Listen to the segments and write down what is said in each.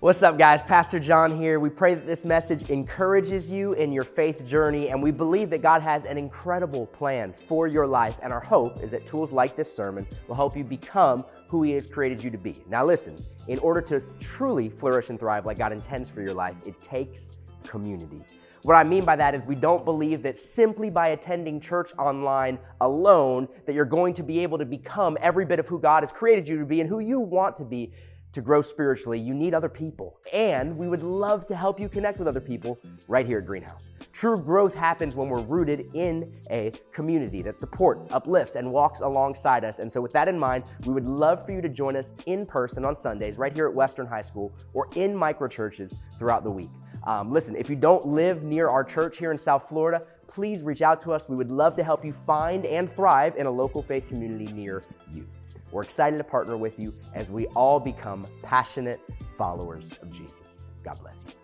What's up, guys? Pastor John here. We pray that this message encourages you in your faith journey, and we believe that God has an incredible plan for your life. And our hope is that tools like this sermon will help you become who He has created you to be. Now, listen, in order to truly flourish and thrive like God intends for your life, it takes community. What I mean by that is we don't believe that simply by attending church online alone that you're going to be able to become every bit of who God has created you to be and who you want to be to grow spiritually, you need other people. And we would love to help you connect with other people right here at Greenhouse. True growth happens when we're rooted in a community that supports, uplifts, and walks alongside us. And so, with that in mind, we would love for you to join us in person on Sundays right here at Western High School or in micro churches throughout the week. Um, listen, if you don't live near our church here in South Florida, please reach out to us. We would love to help you find and thrive in a local faith community near you. We're excited to partner with you as we all become passionate followers of Jesus. God bless you.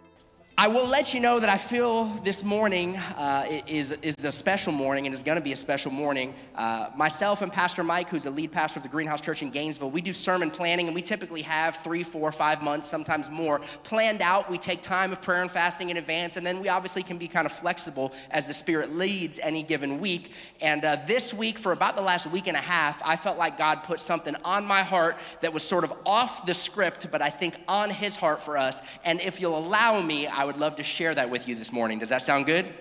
I will let you know that I feel this morning uh, is, is a special morning and is going to be a special morning. Uh, myself and Pastor Mike, who's a lead pastor of the Greenhouse Church in Gainesville, we do sermon planning and we typically have three, four, five months, sometimes more, planned out. We take time of prayer and fasting in advance, and then we obviously can be kind of flexible as the Spirit leads any given week. And uh, this week, for about the last week and a half, I felt like God put something on my heart that was sort of off the script, but I think on His heart for us. And if you'll allow me, I would love to share that with you this morning. Does that sound good?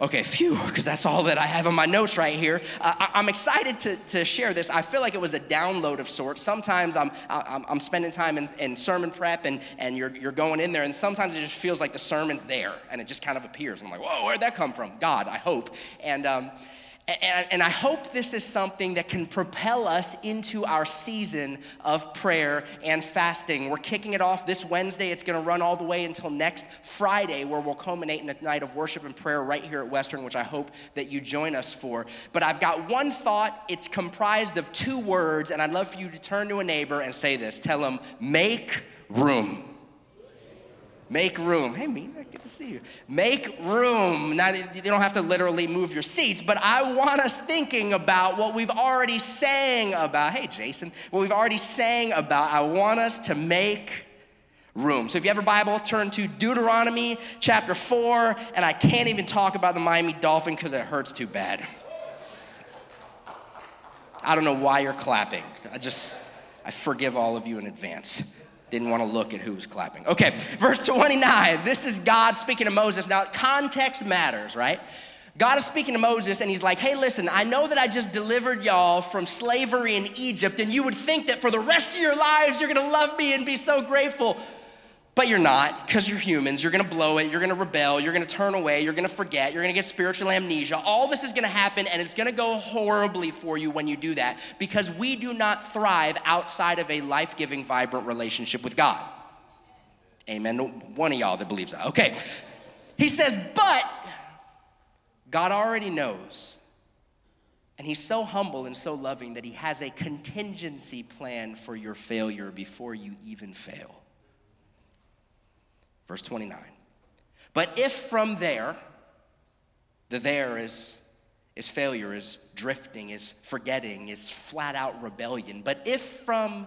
Okay, phew, because that's all that I have on my notes right here. Uh, I, am excited to, to share this. I feel like it was a download of sorts. Sometimes I'm, I'm, I'm spending time in, in, sermon prep and, and you're, you're going in there, and sometimes it just feels like the sermon's there and it just kind of appears. I'm like, whoa, where'd that come from? God, I hope. And, um, and, I hope this is something that can propel us into our season of prayer and fasting. We're kicking it off this Wednesday. It's going to run all the way until next Friday, where we'll culminate in a night of worship and prayer right here at Western, which I hope that you join us for. But I've got one thought. It's comprised of two words, and I'd love for you to turn to a neighbor and say this Tell them, make room. Make room. Hey, Mina, good to see you. Make room. Now, you don't have to literally move your seats, but I want us thinking about what we've already sang about. Hey, Jason, what we've already sang about. I want us to make room. So if you have a Bible, turn to Deuteronomy chapter 4, and I can't even talk about the Miami Dolphin because it hurts too bad. I don't know why you're clapping. I just, I forgive all of you in advance. Didn't want to look at who was clapping. Okay, verse 29. This is God speaking to Moses. Now, context matters, right? God is speaking to Moses and he's like, hey, listen, I know that I just delivered y'all from slavery in Egypt, and you would think that for the rest of your lives you're gonna love me and be so grateful. But you're not, because you're humans. You're gonna blow it, you're gonna rebel, you're gonna turn away, you're gonna forget, you're gonna get spiritual amnesia. All this is gonna happen, and it's gonna go horribly for you when you do that, because we do not thrive outside of a life giving, vibrant relationship with God. Amen. One of y'all that believes that. Okay. He says, but God already knows. And he's so humble and so loving that he has a contingency plan for your failure before you even fail. Verse 29. But if from there, the there is, is failure, is drifting, is forgetting, is flat out rebellion. But if from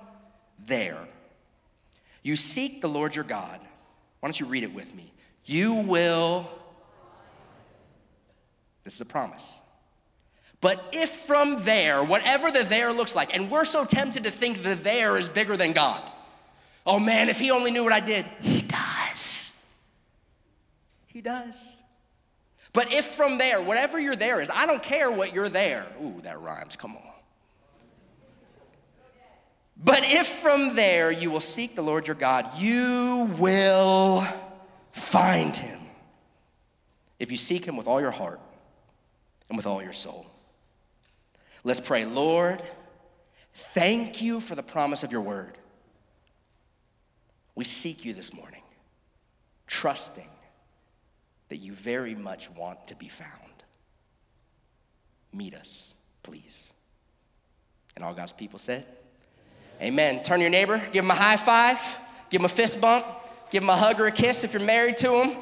there you seek the Lord your God, why don't you read it with me? You will, this is a promise. But if from there, whatever the there looks like, and we're so tempted to think the there is bigger than God. Oh man, if he only knew what I did, he does. He does. But if from there, whatever you're there is, I don't care what you're there. Ooh, that rhymes, come on. But if from there you will seek the Lord your God, you will find him. If you seek him with all your heart and with all your soul. Let's pray. Lord, thank you for the promise of your word. We seek you this morning, trusting that you very much want to be found. Meet us, please. And all God's people said, Amen. Turn to your neighbor, give him a high five, give him a fist bump, give him a hug or a kiss if you're married to him.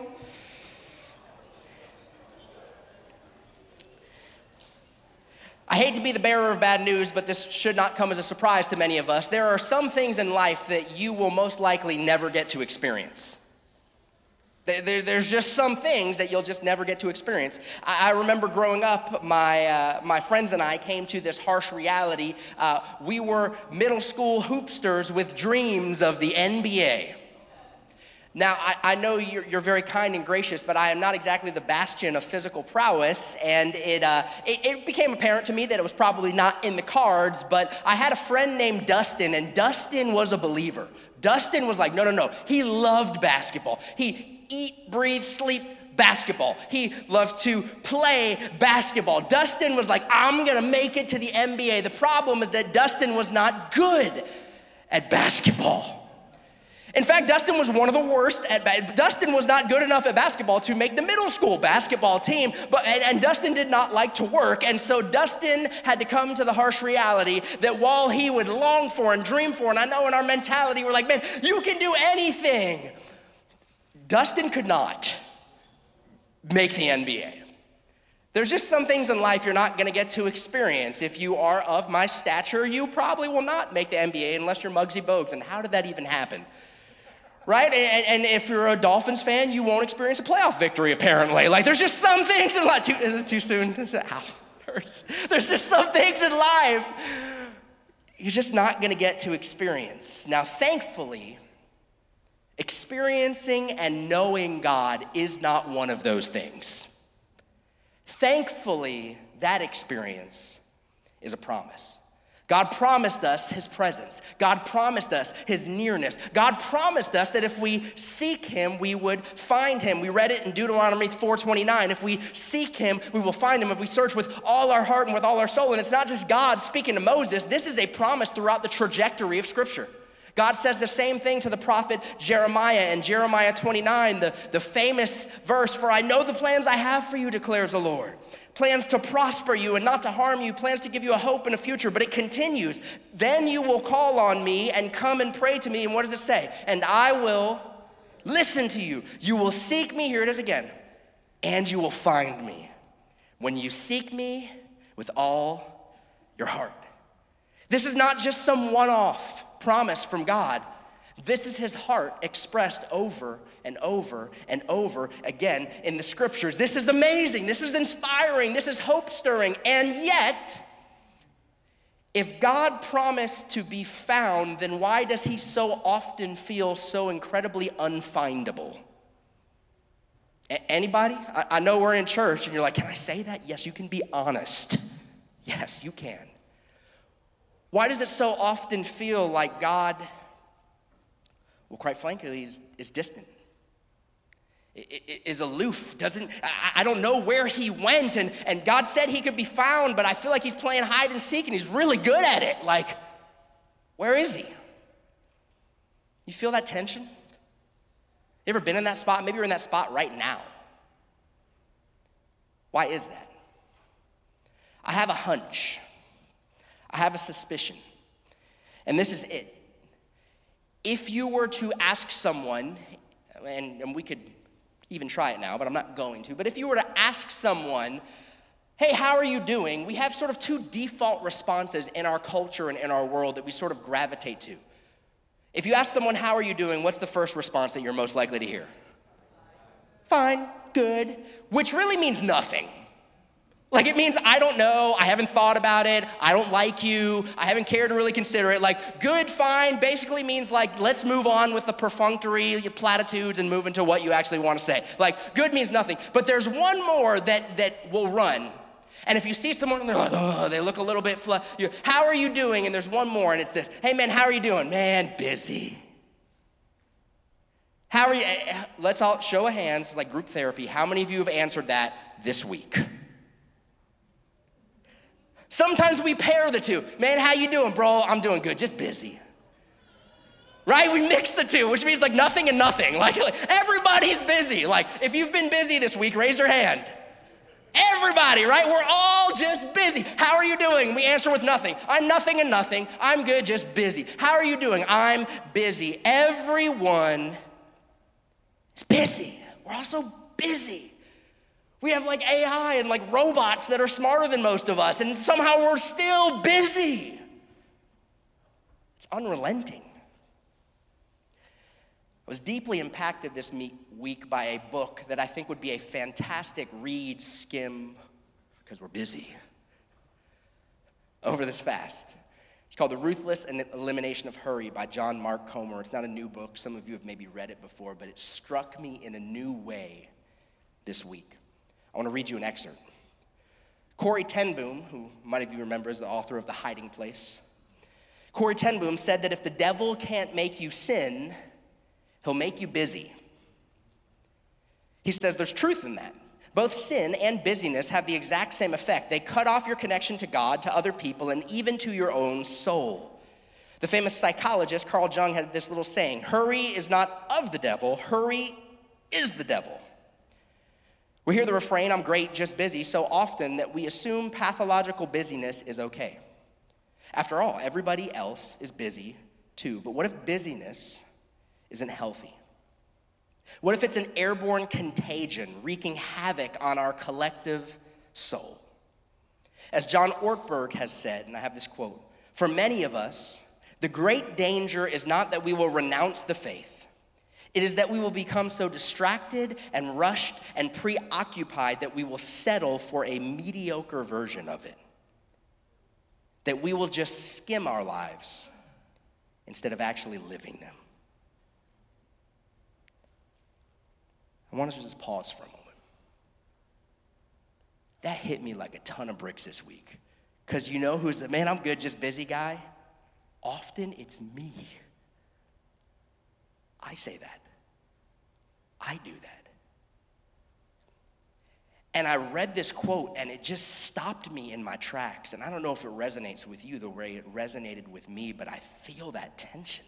I hate to be the bearer of bad news, but this should not come as a surprise to many of us. There are some things in life that you will most likely never get to experience. There, there's just some things that you'll just never get to experience. I, I remember growing up, my, uh, my friends and I came to this harsh reality. Uh, we were middle school hoopsters with dreams of the NBA. Now, I, I know you're, you're, very kind and gracious, but I am not exactly the bastion of physical prowess. And it, uh, it, it, became apparent to me that it was probably not in the cards, but I had a friend named Dustin, and Dustin was a believer. Dustin was like, no, no, no. He loved basketball. He eat, breathe, sleep basketball. He loved to play basketball. Dustin was like, I'm gonna make it to the NBA. The problem is that Dustin was not good at basketball. In fact, Dustin was one of the worst at Dustin was not good enough at basketball to make the middle school basketball team, but and, and Dustin did not like to work, and so Dustin had to come to the harsh reality that while he would long for and dream for, and I know in our mentality we're like, man, you can do anything. Dustin could not make the NBA. There's just some things in life you're not gonna get to experience. If you are of my stature, you probably will not make the NBA unless you're Muggsy Bogues. And how did that even happen? Right? And, and if you're a Dolphins fan, you won't experience a playoff victory, apparently. Like, there's just some things in life. Too, is it too soon? Ow, hurts. There's just some things in life you're just not gonna get to experience. Now, thankfully, Experiencing and knowing God is not one of those things. Thankfully, that experience is a promise. God promised us his presence. God promised us his nearness. God promised us that if we seek him, we would find him. We read it in Deuteronomy 4:29. If we seek him, we will find him. If we search with all our heart and with all our soul. And it's not just God speaking to Moses. This is a promise throughout the trajectory of scripture. God says the same thing to the prophet Jeremiah in Jeremiah 29, the, the famous verse, For I know the plans I have for you, declares the Lord. Plans to prosper you and not to harm you, plans to give you a hope and a future. But it continues. Then you will call on me and come and pray to me. And what does it say? And I will listen to you. You will seek me, here it is again, and you will find me when you seek me with all your heart. This is not just some one off promise from God. This is his heart expressed over and over and over again in the scriptures. This is amazing. This is inspiring. This is hope stirring. And yet, if God promised to be found, then why does he so often feel so incredibly unfindable? A- anybody? I-, I know we're in church and you're like, can I say that? Yes, you can be honest. Yes, you can. Why does it so often feel like God, well, quite frankly, is, is distant? Is aloof, doesn't, I don't know where he went, and, and God said he could be found, but I feel like he's playing hide and seek and he's really good at it. Like, where is he? You feel that tension? You ever been in that spot? Maybe you're in that spot right now. Why is that? I have a hunch I have a suspicion. And this is it. If you were to ask someone, and, and we could even try it now, but I'm not going to, but if you were to ask someone, hey, how are you doing? We have sort of two default responses in our culture and in our world that we sort of gravitate to. If you ask someone, how are you doing, what's the first response that you're most likely to hear? Fine, good, which really means nothing. Like it means I don't know, I haven't thought about it, I don't like you, I haven't cared to really consider it. Like good, fine basically means like let's move on with the perfunctory platitudes and move into what you actually want to say. Like good means nothing. But there's one more that that will run. And if you see someone and they're like, oh, they look a little bit fluff. How are you doing? And there's one more, and it's this. Hey man, how are you doing? Man, busy. How are you? Eh, eh, let's all show of hands, like group therapy. How many of you have answered that this week? Sometimes we pair the two. Man, how you doing, bro? I'm doing good, just busy. Right? We mix the two, which means like nothing and nothing. Like, like everybody's busy. Like if you've been busy this week, raise your hand. Everybody, right? We're all just busy. How are you doing? We answer with nothing. I'm nothing and nothing. I'm good, just busy. How are you doing? I'm busy. Everyone is busy. We're all so busy. We have like AI and like robots that are smarter than most of us, and somehow we're still busy. It's unrelenting. I was deeply impacted this week by a book that I think would be a fantastic read, skim, because we're busy, over this fast. It's called The Ruthless Elimination of Hurry by John Mark Comer. It's not a new book. Some of you have maybe read it before, but it struck me in a new way this week. I want to read you an excerpt. Corrie ten Boom, who many of you remember is the author of The Hiding Place, Corrie ten Boom said that if the devil can't make you sin, He'll make you busy. He says there's truth in that. Both sin and busyness have the exact same effect. They cut off your connection to God, to other people, and even to your own soul. The famous psychologist Carl Jung had this little saying hurry is not of the devil, hurry is the devil. We hear the refrain, I'm great, just busy, so often that we assume pathological busyness is okay. After all, everybody else is busy too. But what if busyness isn't healthy? What if it's an airborne contagion wreaking havoc on our collective soul? As John Ortberg has said, and I have this quote For many of us, the great danger is not that we will renounce the faith, it is that we will become so distracted and rushed and preoccupied that we will settle for a mediocre version of it. That we will just skim our lives instead of actually living them. I want us to just pause for a moment. That hit me like a ton of bricks this week. Because you know who's the man, I'm good, just busy guy? Often it's me. I say that. I do that. And I read this quote and it just stopped me in my tracks. And I don't know if it resonates with you the way it resonated with me, but I feel that tension.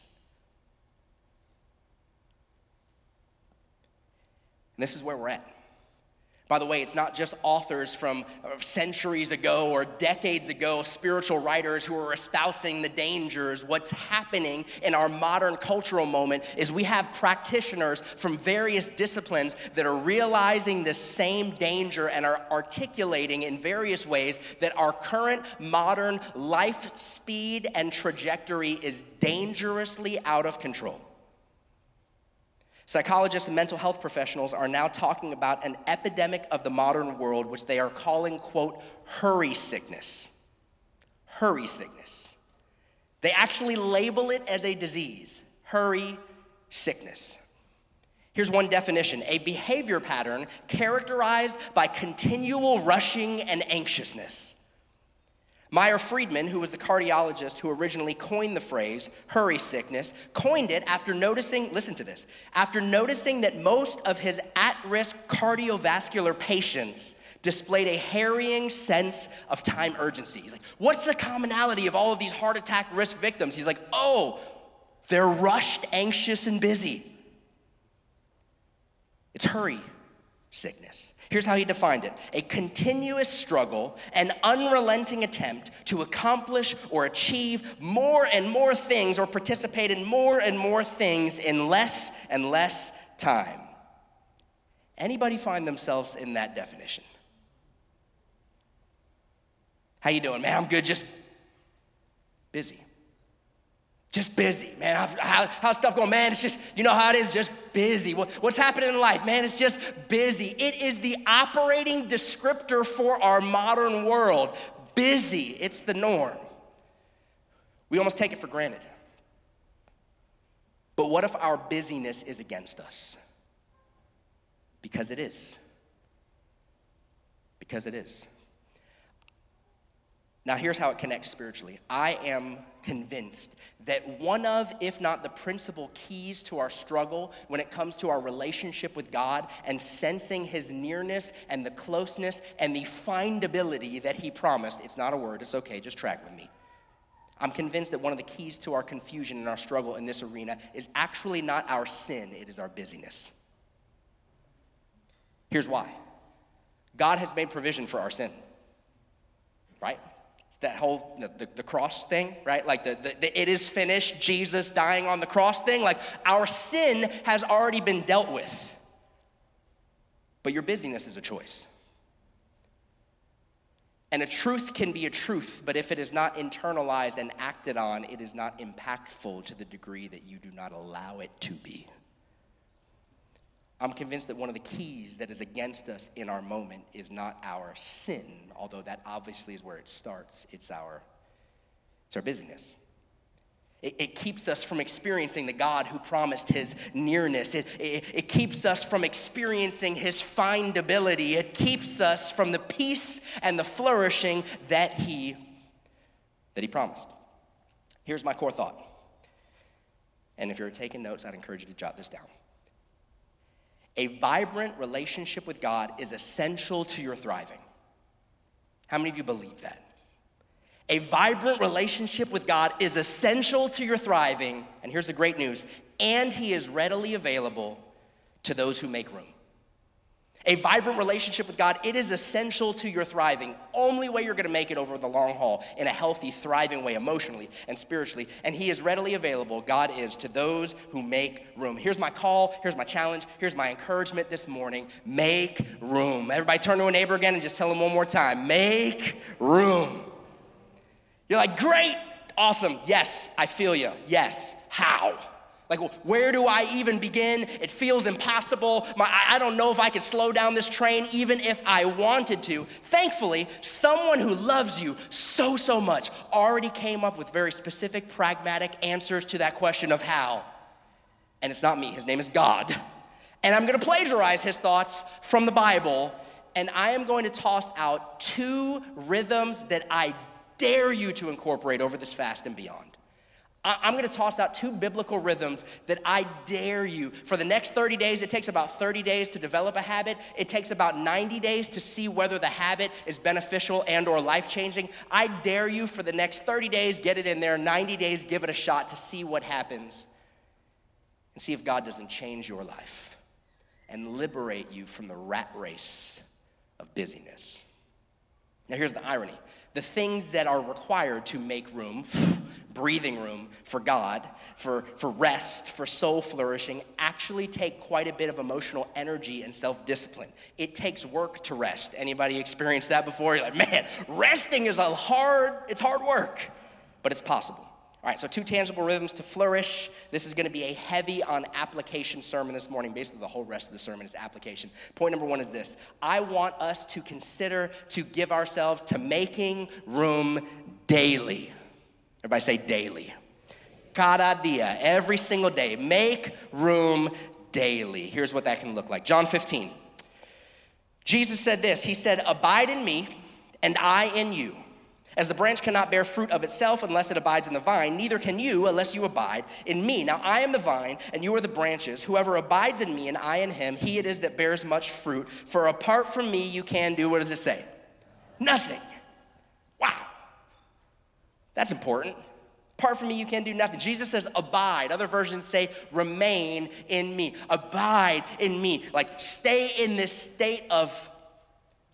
And this is where we're at. By the way, it's not just authors from centuries ago or decades ago, spiritual writers who are espousing the dangers. What's happening in our modern cultural moment is we have practitioners from various disciplines that are realizing the same danger and are articulating in various ways that our current modern life speed and trajectory is dangerously out of control. Psychologists and mental health professionals are now talking about an epidemic of the modern world, which they are calling, quote, hurry sickness. Hurry sickness. They actually label it as a disease hurry sickness. Here's one definition a behavior pattern characterized by continual rushing and anxiousness. Meyer Friedman, who was a cardiologist who originally coined the phrase hurry sickness, coined it after noticing, listen to this, after noticing that most of his at risk cardiovascular patients displayed a harrying sense of time urgency. He's like, what's the commonality of all of these heart attack risk victims? He's like, oh, they're rushed, anxious, and busy. It's hurry sickness. Here's how he defined it a continuous struggle, an unrelenting attempt to accomplish or achieve more and more things or participate in more and more things in less and less time. Anybody find themselves in that definition? How you doing, man? I'm good, just busy. Just busy, man. How, how's stuff going? Man, it's just, you know how it is, just busy. What, what's happening in life? Man, it's just busy. It is the operating descriptor for our modern world. Busy, it's the norm. We almost take it for granted. But what if our busyness is against us? Because it is. Because it is. Now, here's how it connects spiritually. I am convinced that one of, if not the principal keys to our struggle when it comes to our relationship with God and sensing His nearness and the closeness and the findability that He promised, it's not a word, it's okay, just track with me. I'm convinced that one of the keys to our confusion and our struggle in this arena is actually not our sin, it is our busyness. Here's why God has made provision for our sin, right? that whole the, the cross thing right? Like the, the, the, it is finished jesus dying on the cross thing. Like our sin has already been dealt with. But your busyness is a choice. And a truth can be a truth but if it is not internalized and acted on it is not impactful to the degree that you do not allow it to be. I'm convinced that one of the keys that is against us in our moment is not our sin, although that obviously is where it starts. It's our, it's our busyness. It, it keeps us from experiencing the God who promised his nearness. It, it, it keeps us from experiencing his findability. It keeps us from the peace and the flourishing that he, that he promised. Here's my core thought. And if you're taking notes, I'd encourage you to jot this down. A vibrant relationship with God is essential to your thriving. How many of you believe that? A vibrant relationship with God is essential to your thriving. And here's the great news and He is readily available to those who make room. A vibrant relationship with God, it is essential to your thriving. Only way you're gonna make it over the long haul in a healthy, thriving way, emotionally and spiritually. And He is readily available, God is, to those who make room. Here's my call, here's my challenge, here's my encouragement this morning make room. Everybody turn to a neighbor again and just tell them one more time make room. You're like, great, awesome, yes, I feel you, yes. How? Like, where do I even begin? It feels impossible. My, I don't know if I could slow down this train even if I wanted to. Thankfully, someone who loves you so, so much already came up with very specific, pragmatic answers to that question of how. And it's not me, his name is God. And I'm gonna plagiarize his thoughts from the Bible, and I am going to toss out two rhythms that I dare you to incorporate over this fast and beyond. I'm going to toss out two biblical rhythms that I dare you. For the next 30 days, it takes about 30 days to develop a habit. It takes about 90 days to see whether the habit is beneficial and or life-changing. I dare you for the next 30 days, get it in there, 90 days, give it a shot to see what happens. And see if God doesn't change your life and liberate you from the rat race of busyness. Now here's the irony the things that are required to make room, breathing room for God, for, for rest, for soul flourishing, actually take quite a bit of emotional energy and self-discipline. It takes work to rest. Anybody experienced that before? You're like, man, resting is a hard, it's hard work, but it's possible. All right, so two tangible rhythms to flourish. This is going to be a heavy on application sermon this morning. Basically, the whole rest of the sermon is application. Point number one is this I want us to consider to give ourselves to making room daily. Everybody say daily. Cada dia, every single day. Make room daily. Here's what that can look like John 15. Jesus said this He said, Abide in me, and I in you. As the branch cannot bear fruit of itself unless it abides in the vine, neither can you unless you abide in me. Now I am the vine, and you are the branches. Whoever abides in me, and I in him, he it is that bears much fruit. For apart from me, you can do, what does it say? Nothing. That's important. Apart from me, you can do nothing. Jesus says, abide. Other versions say, remain in me. Abide in me. Like, stay in this state of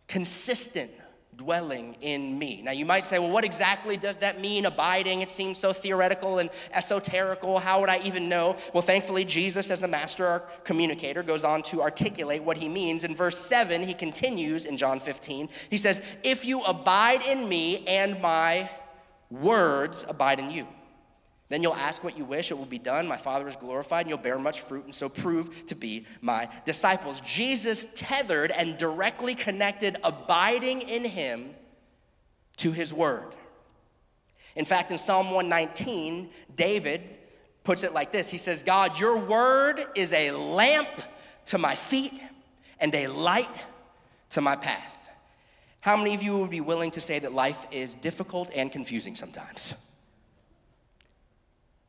consistent dwelling in me. Now, you might say, well, what exactly does that mean, abiding? It seems so theoretical and esoterical. How would I even know? Well, thankfully, Jesus, as the master our communicator, goes on to articulate what he means. In verse 7, he continues in John 15. He says, If you abide in me and my words abide in you. Then you'll ask what you wish, it will be done. My Father is glorified, and you'll bear much fruit, and so prove to be my disciples. Jesus tethered and directly connected abiding in him to his word. In fact, in Psalm 119, David puts it like this He says, God, your word is a lamp to my feet and a light to my path. How many of you would be willing to say that life is difficult and confusing sometimes?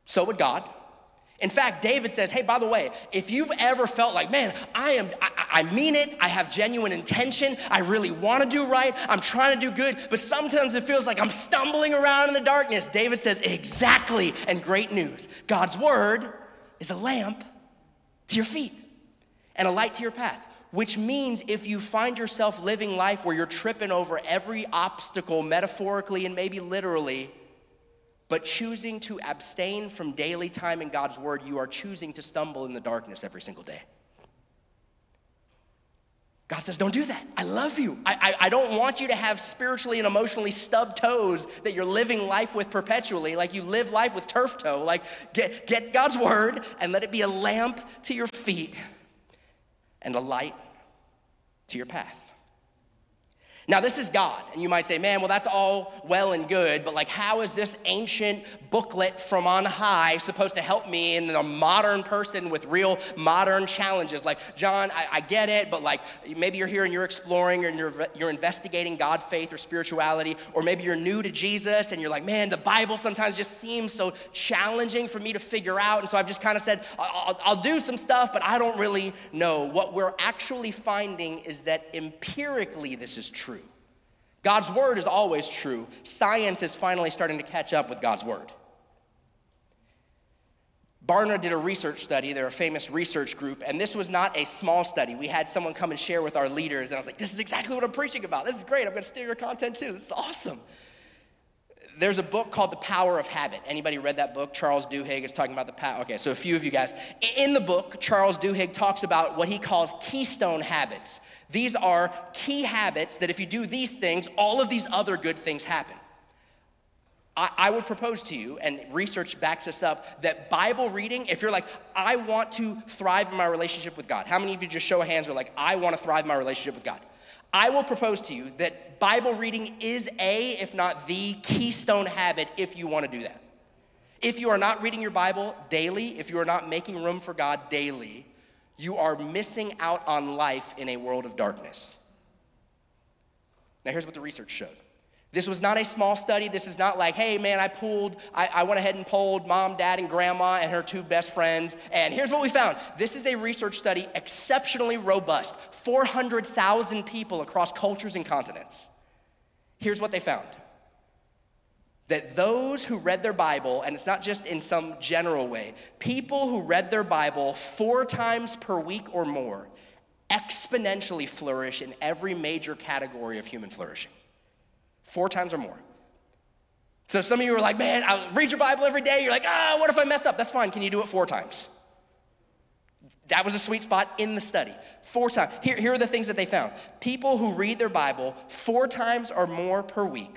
So would God. In fact, David says, hey, by the way, if you've ever felt like, man, I am, I, I, mean it, I have genuine intention, I really want to do right, I'm trying to do good, but sometimes it feels like I'm stumbling around in the darkness. David says, exactly, and great news. God's word is a lamp to your feet and a light to your path. Which means if you find yourself living life where you're tripping over every obstacle, metaphorically and maybe literally, but choosing to abstain from daily time in God's word, you are choosing to stumble in the darkness every single day. God says, Don't do that. I love you. I, I, I, don't want you to have spiritually and emotionally stubbed toes that you're living life with perpetually, like you live life with turf toe. Like, get, get God's word and let it be a lamp to your feet and a light to your path. Now, this is God, and you might say, man, well, that's all well and good, but like, how is this ancient booklet from on high supposed to help me in a modern person with real modern challenges? Like, John, I, I get it, but like, maybe you're here and you're exploring and you're, you're investigating God, faith, or spirituality, or maybe you're new to Jesus and you're like, man, the Bible sometimes just seems so challenging for me to figure out, and so I've just kind of said, I'll, I'll do some stuff, but I don't really know. What we're actually finding is that empirically this is true. God's word is always true. Science is finally starting to catch up with God's word. Barna did a research study. They're a famous research group, and this was not a small study. We had someone come and share with our leaders, and I was like, This is exactly what I'm preaching about. This is great. I'm going to steal your content too. This is awesome. There's a book called The Power of Habit. Anybody read that book? Charles Duhigg is talking about the power. Okay, so a few of you guys. In the book, Charles Duhigg talks about what he calls keystone habits. These are key habits that if you do these things, all of these other good things happen. I, I, would propose to you, and research backs this up, that Bible reading, if you're like, I want to thrive in my relationship with God, how many of you just show of hands are like, I want to thrive in my relationship with God? I will propose to you that Bible reading is a, if not the keystone habit if you want to do that. If you are not reading your Bible daily, if you are not making room for God daily, you are missing out on life in a world of darkness. Now, here's what the research showed. This was not a small study. This is not like, hey, man, I pulled, I, I, went ahead and pulled mom, dad, and grandma and her two best friends. And here's what we found this is a research study exceptionally robust 400,000 people across cultures and continents. Here's what they found that those who read their Bible, and it's not just in some general way, people who read their Bible four times per week or more exponentially flourish in every major category of human flourishing. Four times or more. So some of you are like, man, I read your Bible every day. You're like, ah, what if I mess up? That's fine. Can you do it four times? That was a sweet spot in the study. Four times. Here, here are the things that they found. People who read their Bible four times or more per week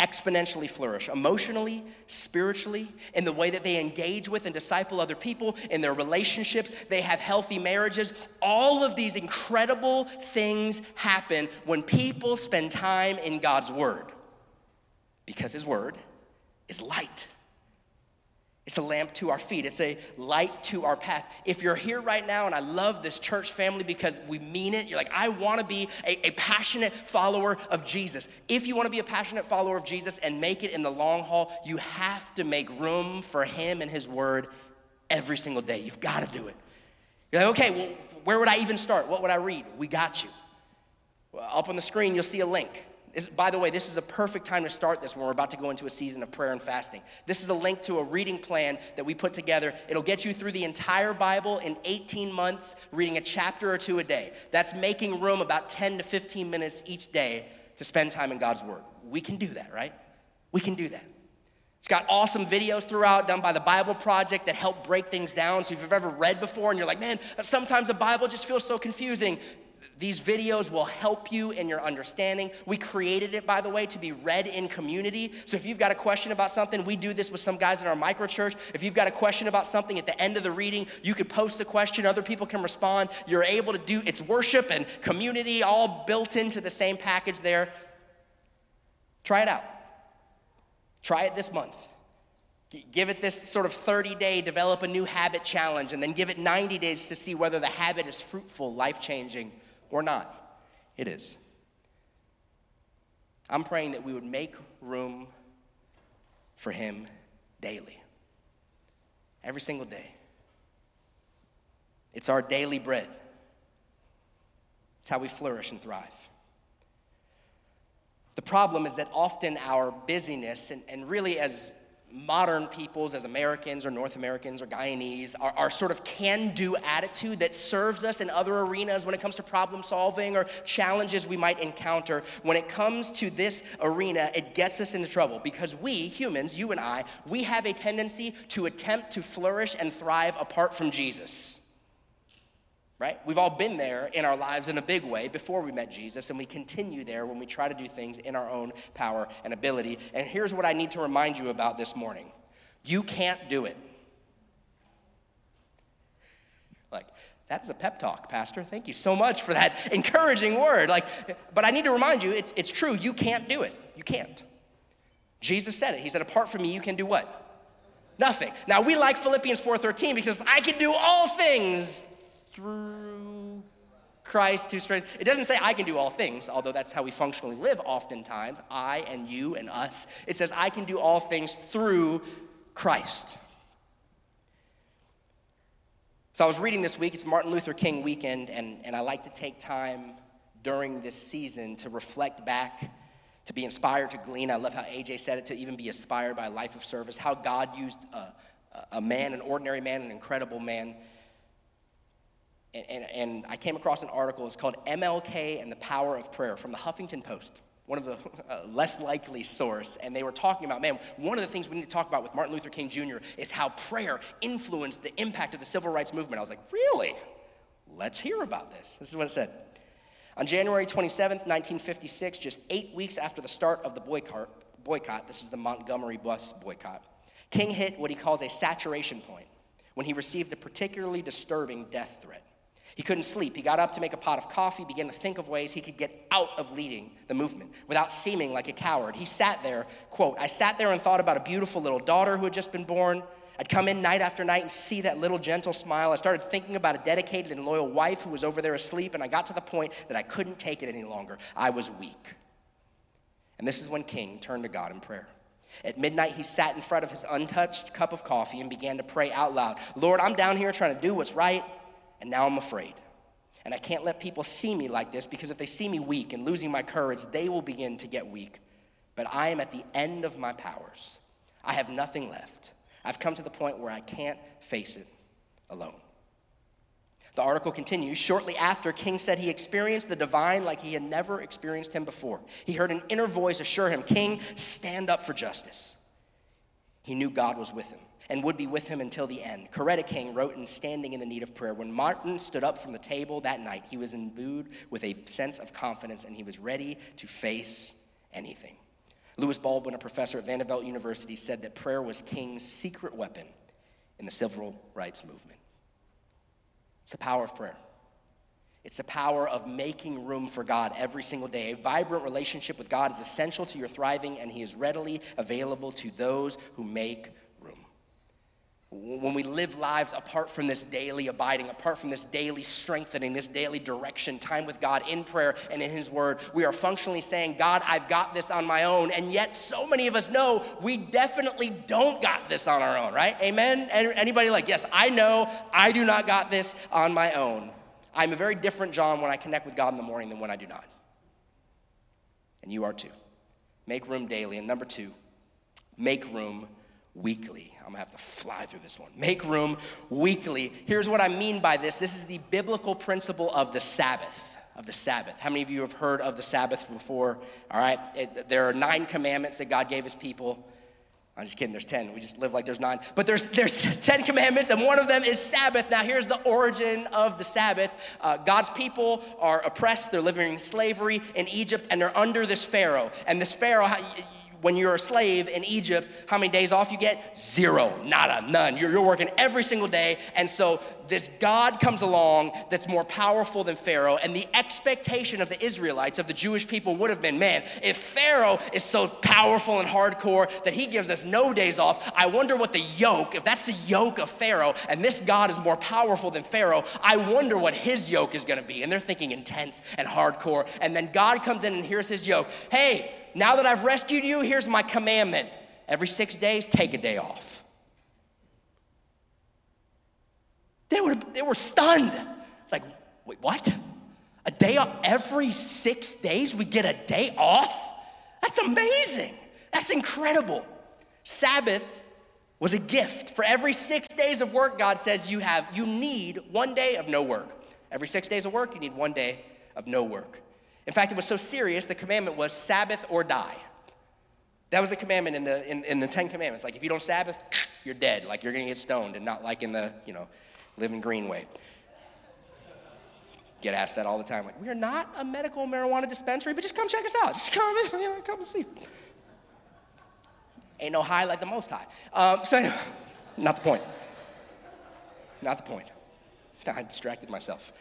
exponentially flourish emotionally, spiritually, in the way that they engage with and disciple other people, in their relationships. They have healthy marriages. All of these incredible things happen when people spend time in God's Word because His Word is light. It's a lamp to our feet. It's a light to our path. If you're here right now, and I love this church family because we mean it, you're like, I want to be a, a, passionate follower of Jesus. If you want to be a passionate follower of Jesus and make it in the long haul, you have to make room for Him and His Word every single day. You've got to do it. You're like, okay, well, where would I even start? What would I read? We got you. Well, up on the screen, you'll see a link by the way, this is a perfect time to start this when we're about to go into a season of prayer and fasting. This is a link to a reading plan that we put together. It'll get you through the entire Bible in 18 months, reading a chapter or two a day. That's making room about 10 to 15 minutes each day to spend time in God's Word. We can do that, right? We can do that. It's got awesome videos throughout done by the Bible Project that help break things down. So if you've ever read before and you're like, man, sometimes the Bible just feels so confusing, these videos will help you in your understanding. We created it, by the way, to be read in community. So if you've got a question about something, we do this with some guys in our micro church. If you've got a question about something at the end of the reading, you could post a question, other people can respond. You're able to do it's worship and community all built into the same package there. Try it out. Try it this month. Give it this sort of 30 day, develop a new habit challenge, and then give it 90 days to see whether the habit is fruitful, life changing or not. It is. I'm praying that we would make room for Him daily, every single day. It's our daily bread, it's how we flourish and thrive. The problem is that often our busyness, and, and really as modern peoples as Americans or North Americans or Guyanese, our, our sort of can do attitude that serves us in other arenas when it comes to problem solving or challenges we might encounter. When it comes to this arena, it gets us into trouble because we, humans, you and I, we have a tendency to attempt to flourish and thrive apart from Jesus. Right? We've all been there in our lives in a big way before we met Jesus, and we continue there when we try to do things in our own power and ability. And here's what I need to remind you about this morning you can't do it. Like, that's a pep talk, Pastor. Thank you so much for that encouraging word. Like, but I need to remind you, it's, it's true. You can't do it. You can't. Jesus said it. He said, apart from me, you can do what? Nothing. Now we like Philippians 4:13 because I can do all things through Christ who strengthens. It doesn't say I can do all things, although that's how we functionally live oftentimes. I and you and us. It says I can do all things through Christ. So I was reading this week, it's Martin Luther King weekend, and, and I like to take time during this season to reflect back, to be inspired, to glean. I love how AJ said it, to even be inspired by a life of service, how God used a, a man, an ordinary man, an incredible man. And, and, and I came across an article, it's called MLK and the Power of Prayer from the Huffington Post one of the uh, less likely source, and they were talking about, man, one of the things we need to talk about with Martin Luther King Jr. is how prayer influenced the impact of the civil rights movement. I was like, really? Let's hear about this. This is what it said. On January 27 1956, just eight weeks after the start of the boycott, boycott, this is the Montgomery bus boycott, King hit what he calls a saturation point when he received a particularly disturbing death threat. He couldn't sleep. He got up to make a pot of coffee, began to think of ways he could get out of leading the movement without seeming like a coward. He sat there, quote, I sat there and thought about a beautiful little daughter who had just been born. I'd come in night after night and see that little gentle smile. I started thinking about a dedicated and loyal wife who was over there asleep, and I got to the point that I couldn't take it any longer. I was weak. And this is when King turned to God in prayer. At midnight, he sat in front of his untouched cup of coffee and began to pray out loud Lord, I'm down here trying to do what's right and now I'm afraid. And I can't let people see me like this because if they see me weak and losing my courage, they will begin to get weak. But I am at the end of my powers. I have nothing left. I've come to the point where I can't face it alone. The article continues shortly after, King said he experienced the divine like he had never experienced him before. He heard an inner voice assure him, King, stand up for justice. He knew God was with him and would be with him until the end. Coretta King wrote in Standing in the Need of Prayer When Martin stood up from the table that night, he was imbued with a sense of confidence and he was ready to face anything. Lewis Baldwin, a professor at Vanderbilt University, said that prayer was King's secret weapon in the civil rights movement. It's the power of prayer. It's the power of making room for God every single day. A vibrant relationship with God is essential to your thriving, and He is readily available to those who make when we live lives apart from this daily abiding, apart from this daily strengthening, this daily direction, time with God in prayer and in His Word, we are functionally saying, God, I've got this on my own. And yet, so many of us know we definitely don't got this on our own, right? Amen? Anybody like, yes, I know I do not got this on my own. I'm a very different John when I connect with God in the morning than when I do not. And you are too. Make room daily. And number two, make room weekly. I'm gonna have to fly through this one. Make room weekly. Here's what I mean by this this is the biblical principle of the Sabbath. Of the Sabbath. How many of you have heard of the Sabbath before? All right, it, there are nine commandments that God gave his people. I'm just kidding, there's 10. We just live like there's nine. But there's, there's 10 commandments, and one of them is Sabbath. Now, here's the origin of the Sabbath uh, God's people are oppressed, they're living in slavery in Egypt, and they're under this Pharaoh. And this Pharaoh, when you're a slave in Egypt, how many days off you get? Zero, nada, none. You're, you're working every single day. And so this God comes along that's more powerful than Pharaoh. And the expectation of the Israelites, of the Jewish people, would have been man, if Pharaoh is so powerful and hardcore that he gives us no days off, I wonder what the yoke, if that's the yoke of Pharaoh, and this God is more powerful than Pharaoh, I wonder what his yoke is gonna be. And they're thinking intense and hardcore. And then God comes in and hears his yoke. Hey, now that I've rescued you, here's my commandment. Every six days, take a day off. They were, they were stunned. Like, wait, what? A day off every six days? We get a day off? That's amazing. That's incredible. Sabbath was a gift. For every six days of work, God says you have, you need one day of no work. Every six days of work, you need one day of no work. In fact, it was so serious, the commandment was Sabbath or die. That was a commandment in the, in, in the Ten Commandments. Like, if you don't Sabbath, you're dead. Like, you're going to get stoned and not like in the, you know, living green way. Get asked that all the time. Like, we're not a medical marijuana dispensary, but just come check us out. Just come, you know, come and see. Ain't no high like the most high. Um, so, anyway, not the point. Not the point. I distracted myself.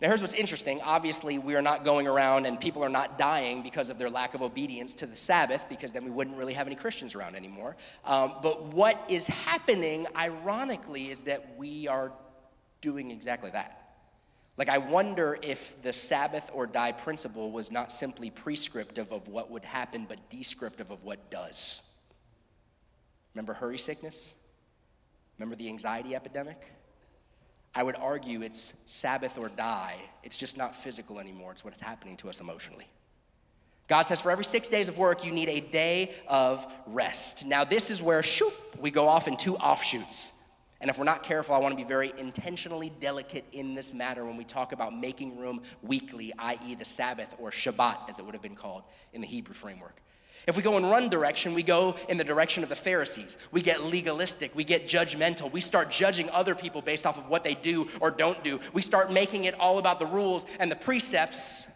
Now, here's what's interesting. Obviously, we are not going around and people are not dying because of their lack of obedience to the Sabbath, because then we wouldn't really have any Christians around anymore. Um, but what is happening, ironically, is that we are doing exactly that. Like, I wonder if the Sabbath or die principle was not simply prescriptive of what would happen, but descriptive of what does. Remember hurry sickness? Remember the anxiety epidemic? I would argue it's Sabbath or die. It's just not physical anymore. It's what's happening to us emotionally. God says, for every six days of work, you need a day of rest. Now, this is where, shoop, we go off in two offshoots. And if we're not careful, I want to be very intentionally delicate in this matter when we talk about making room weekly, i.e., the Sabbath or Shabbat, as it would have been called in the Hebrew framework. If we go in one direction, we go in the direction of the Pharisees. We get legalistic, we get judgmental. We start judging other people based off of what they do or don't do. We start making it all about the rules and the precepts.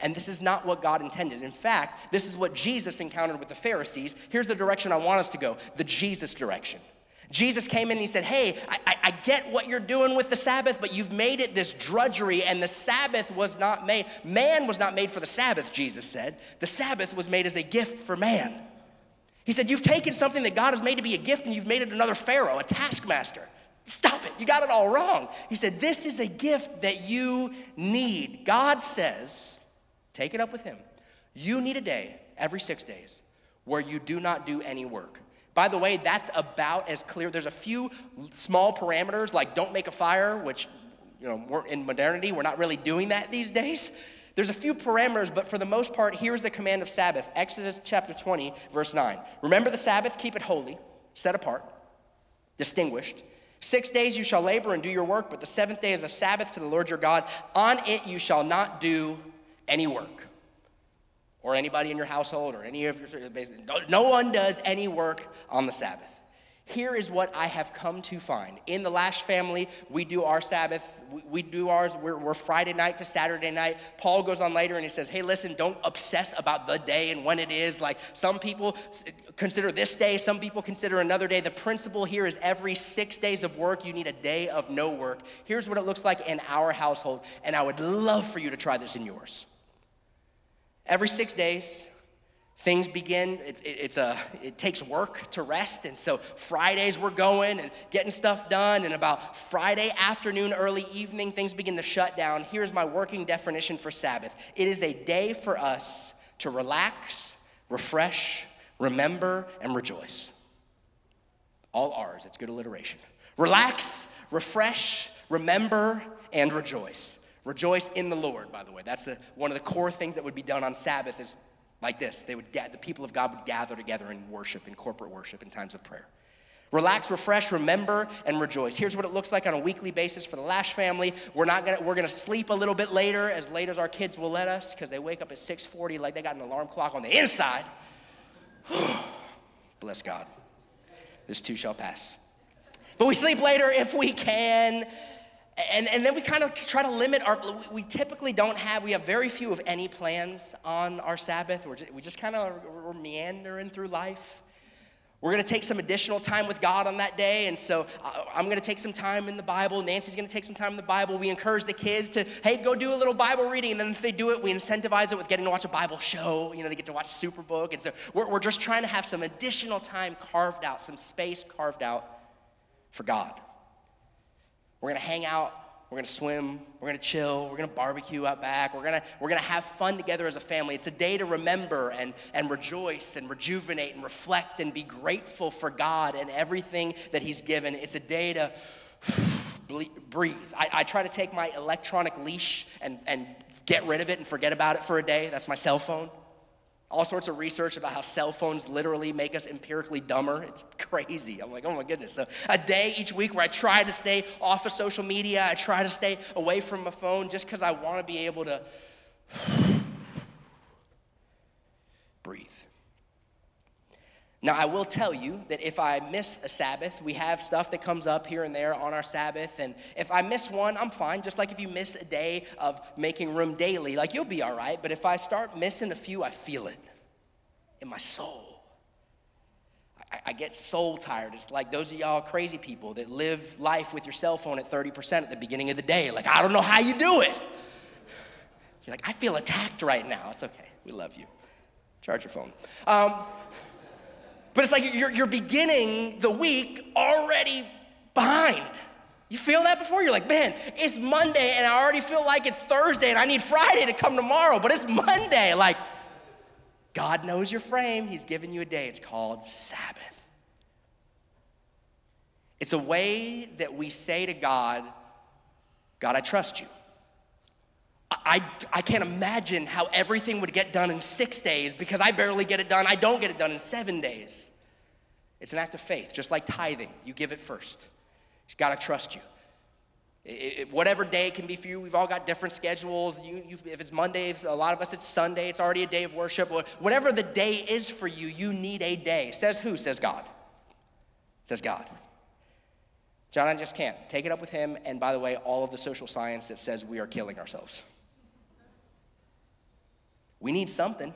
And this is not what God intended. In fact, this is what Jesus encountered with the Pharisees. Here's the direction I want us to go the Jesus direction. Jesus came in and he said, Hey, I, I, get what you're doing with the Sabbath, but you've made it this drudgery, and the Sabbath was not made. Man was not made for the Sabbath, Jesus said. The Sabbath was made as a gift for man. He said, You've taken something that God has made to be a gift and you've made it another Pharaoh, a taskmaster. Stop it. You got it all wrong. He said, This is a gift that you need. God says, Take it up with Him. You need a day every six days where you do not do any work. By the way, that's about as clear. There's a few small parameters like don't make a fire, which, you know, in modernity, we're not really doing that these days. There's a few parameters, but for the most part, here's the command of Sabbath Exodus chapter 20, verse 9. Remember the Sabbath, keep it holy, set apart, distinguished. Six days you shall labor and do your work, but the seventh day is a Sabbath to the Lord your God. On it you shall not do any work or anybody in your household or any of your no one does any work on the sabbath. Here is what i have come to find. In the lash family we do our sabbath. We, we do ours. We're, we're, friday night to saturday night. Paul goes on later and he says hey listen don't obsess about the day and when it is. Like some people consider this day some people consider another day. The principle here is every six days of work you need a day of no work. Here's what it looks like in our household and i would love for you to try this in yours. Every six days, things begin it's, it's a it takes work to rest and so fridays we're going and getting stuff done and about friday afternoon early evening things begin to shut down. Here's my working definition for sabbath. It is a day for us to relax refresh remember and rejoice. All ours it's good alliteration. Relax refresh remember and rejoice. Rejoice in the Lord, by the way. That's the, one of the core things that would be done on Sabbath is like this. They would the people of God would gather together in worship, in corporate worship, in times of prayer. Relax, refresh, remember, and rejoice. Here's what it looks like on a weekly basis for the Lash family. We're not gonna we're gonna sleep a little bit later, as late as our kids will let us, because they wake up at 6:40 like they got an alarm clock on the inside. Bless God. This too shall pass. But we sleep later if we can. And, and then we kind of try to limit our, we typically don't have, we have very few of any plans on our Sabbath. We're just, we just kind of, we're meandering through life. We're going to take some additional time with God on that day. And so uh, I'm going to take some time in the Bible. Nancy's going to take some time in the Bible. We encourage the kids to, hey, go do a little Bible reading. And then if they do it, we incentivize it with getting to watch a Bible show. You know, they get to watch Superbook. And so we're, we're just trying to have some additional time carved out, some space carved out for God. We're going to hang out. We're going to swim. We're going to chill. We're going to barbecue out back. We're going to, we're going to have fun together as a family. It's a day to remember and, and rejoice and rejuvenate and reflect and be grateful for God and everything that He's given. It's a day to breathe. I, I try to take my electronic leash and, and get rid of it and forget about it for a day. That's my cell phone. All sorts of research about how cell phones literally make us empirically dumber. It's crazy. I'm like, oh my goodness. So, a day each week where I try to stay off of social media, I try to stay away from my phone just because I want to be able to breathe. Now, I will tell you that if I miss a Sabbath, we have stuff that comes up here and there on our Sabbath. And if I miss one, I'm fine. Just like if you miss a day of making room daily, like you'll be all right. But if I start missing a few, I feel it in my soul. I, get soul tired. It's like those of y'all crazy people that live life with your cell phone at 30% at the beginning of the day. Like, I don't know how you do it. You're like, I feel attacked right now. It's okay. We love you. Charge your phone. Um, but it's like you're, you're beginning the week already behind. You feel that before? You're like, man, it's Monday and I already feel like it's Thursday and I need Friday to come tomorrow, but it's Monday. Like, God knows your frame. He's given you a day. It's called Sabbath. It's a way that we say to God, God, I trust you. I, I can't imagine how everything would get done in six days because I barely get it done. I don't get it done in seven days. It's an act of faith, just like tithing. You give it first. You gotta trust you. It, it, whatever day it can be for you, we've all got different schedules. You, you, if it's Monday, a lot of us it's Sunday, it's already a day of worship. Whatever the day is for you, you need a day. Says who? Says God. Says God. John, I just can't. Take it up with him, and by the way, all of the social science that says we are killing ourselves. We need something.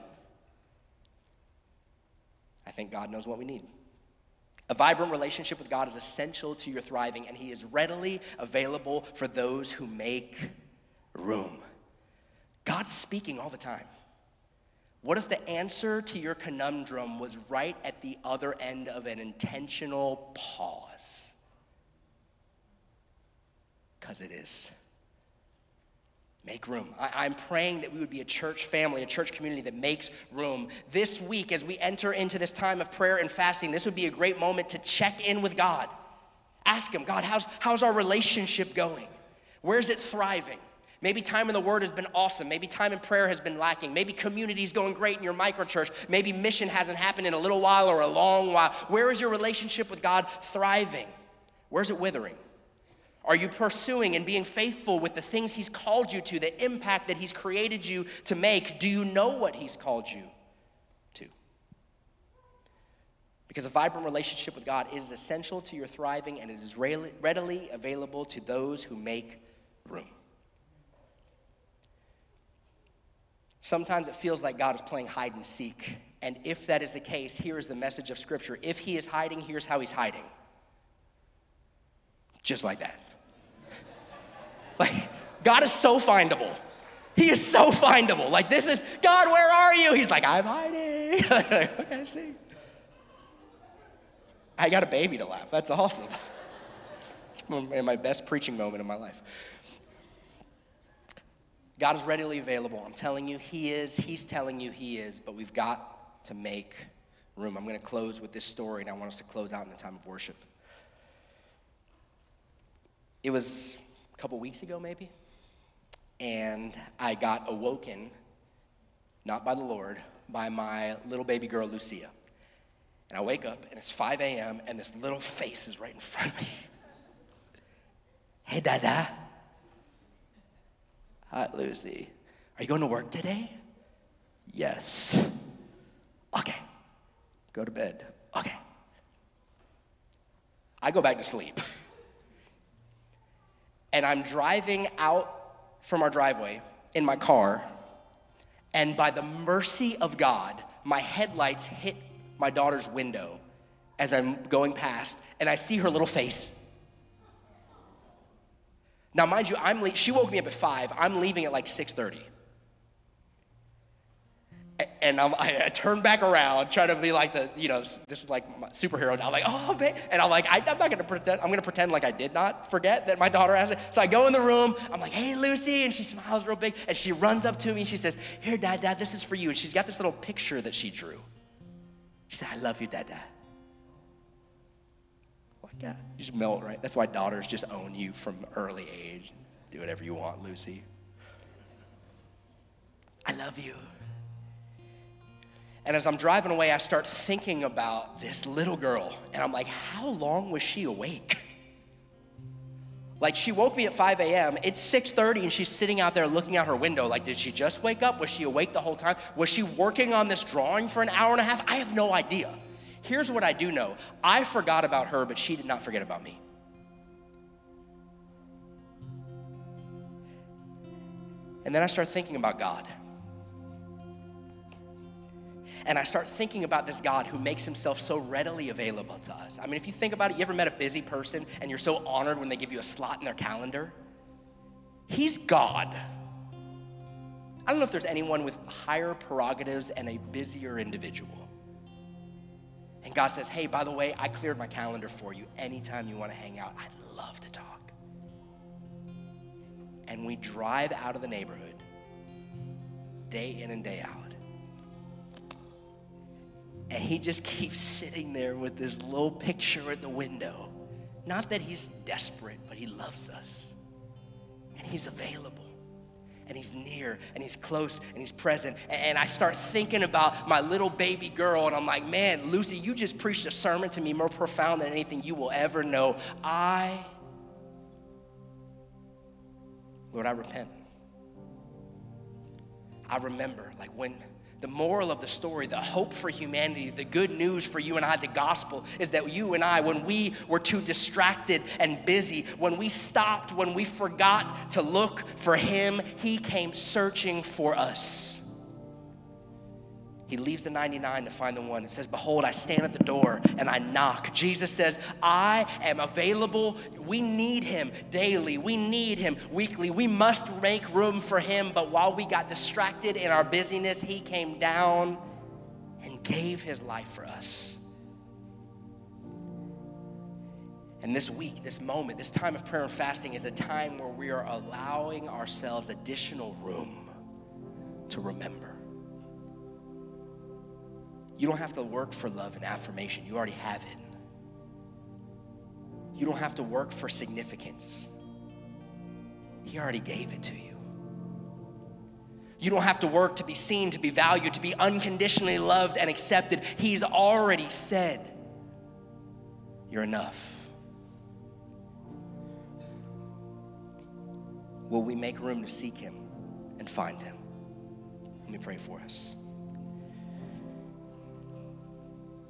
I think God knows what we need. A vibrant relationship with God is essential to your thriving, and He is readily available for those who make room. God's speaking all the time. What if the answer to your conundrum was right at the other end of an intentional pause? Because it is. Make room. I, am praying that we would be a church family, a church community that makes room. This week, as we enter into this time of prayer and fasting, this would be a great moment to check in with God. Ask Him, God, how's, how's our relationship going? Where's it thriving? Maybe time in the Word has been awesome. Maybe time in prayer has been lacking. Maybe community is going great in your microchurch. Maybe mission hasn't happened in a little while or a long while. Where is your relationship with God thriving? Where's it withering? Are you pursuing and being faithful with the things He's called you to, the impact that He's created you to make? Do you know what He's called you to? Because a vibrant relationship with God is essential to your thriving and it is readily available to those who make room. Sometimes it feels like God is playing hide and seek. And if that is the case, here is the message of Scripture. If He is hiding, here's how He's hiding. Just like that. Like, God is so findable. He is so findable. Like, this is, God, where are you? He's like, I'm hiding. okay, see. I got a baby to laugh. That's awesome. It's my best preaching moment of my life. God is readily available. I'm telling you, He is. He's telling you He is, but we've got to make room. I'm going to close with this story, and I want us to close out in a time of worship. It was couple weeks ago, maybe. And I got awoken, not by the Lord, by my little baby girl, Lucia. And I wake up and it's 5 a.m. and this little face is right in front of me. hey, Dada. Hi, Lucy. Are you going to work today? Yes. Okay. Go to bed. Okay. I go back to sleep. and I'm driving out from our driveway in my car, and by the mercy of God, my headlights hit my daughter's window as I'm going past, and I see her little face. Now, mind you, I'm le- she woke me up at five. I'm leaving at like 6:30 and I'm, I, I turn back around, trying to be like the, you know, this is like my superhero. I'm like, oh, man. And I'm like, I, am not gonna pretend, I'm gonna pretend like I did not forget that my daughter asked it. So I go in the room, I'm like, hey, Lucy. And she smiles real big. And she runs up to me and she says, here, dad, dad, this is for you. And she's got this little picture that she drew. She said, I love you, dad, dad. Oh like, yeah, you just melt, right? That's why daughters just own you from early age. Do whatever you want, Lucy. I love you. And as I'm driving away, I start thinking about this little girl. And I'm like, how long was she awake? Like she woke me at 5 a.m. It's 6:30 and she's sitting out there looking out her window. Like, did she just wake up? Was she awake the whole time? Was she working on this drawing for an hour and a half? I have no idea. Here's what I do know I forgot about her, but she did not forget about me. And then I start thinking about God. And I start thinking about this God who makes himself so readily available to us. I mean, if you think about it, you ever met a busy person and you're so honored when they give you a slot in their calendar? He's God. I don't know if there's anyone with higher prerogatives and a busier individual. And God says, hey, by the way, I cleared my calendar for you. Anytime you want to hang out, I'd love to talk. And we drive out of the neighborhood day in and day out. And he just keeps sitting there with this little picture at the window. Not that he's desperate, but he loves us. And he's available. And he's near and he's close and he's present. And I start thinking about my little baby girl, and I'm like, man, Lucy, you just preached a sermon to me more profound than anything you will ever know. I, Lord, I repent. I remember, like, when the moral of the story, the hope for humanity, the good news for you and I, the gospel, is that you and I, when we were too distracted and busy, when we stopped, when we forgot to look for Him, He came searching for us. He leaves the 99 to find the one. It says, Behold, I stand at the door and I knock. Jesus says, I am available. We need him daily. We need him weekly. We must make room for him. But while we got distracted in our busyness, he came down and gave his life for us. And this week, this moment, this time of prayer and fasting is a time where we are allowing ourselves additional room to remember. You don't have to work for love and affirmation, you already have it. You don't have to work for significance, He already gave it to you. You don't have to work to be seen, to be valued, to be unconditionally loved and accepted. He's already said, You're enough. Will we make room to seek Him and find Him? Let me pray for us.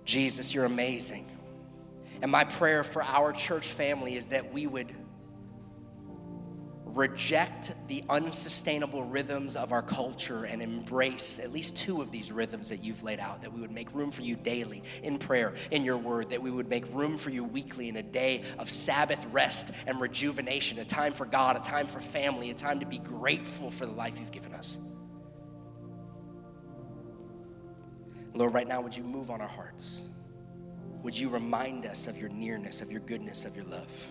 Jesus, you're amazing. And my prayer for our church family is that we would reject the unsustainable rhythms of our culture and embrace at least two of these rhythms that you've laid out, that we would make room for you daily in prayer, in your word, that we would make room for you weekly in a day of Sabbath rest and rejuvenation, a time for God, a time for family, a time to be grateful for the life you've given us. Lord, right now, would you move on our hearts? Would you remind us of your nearness, of your goodness, of your love?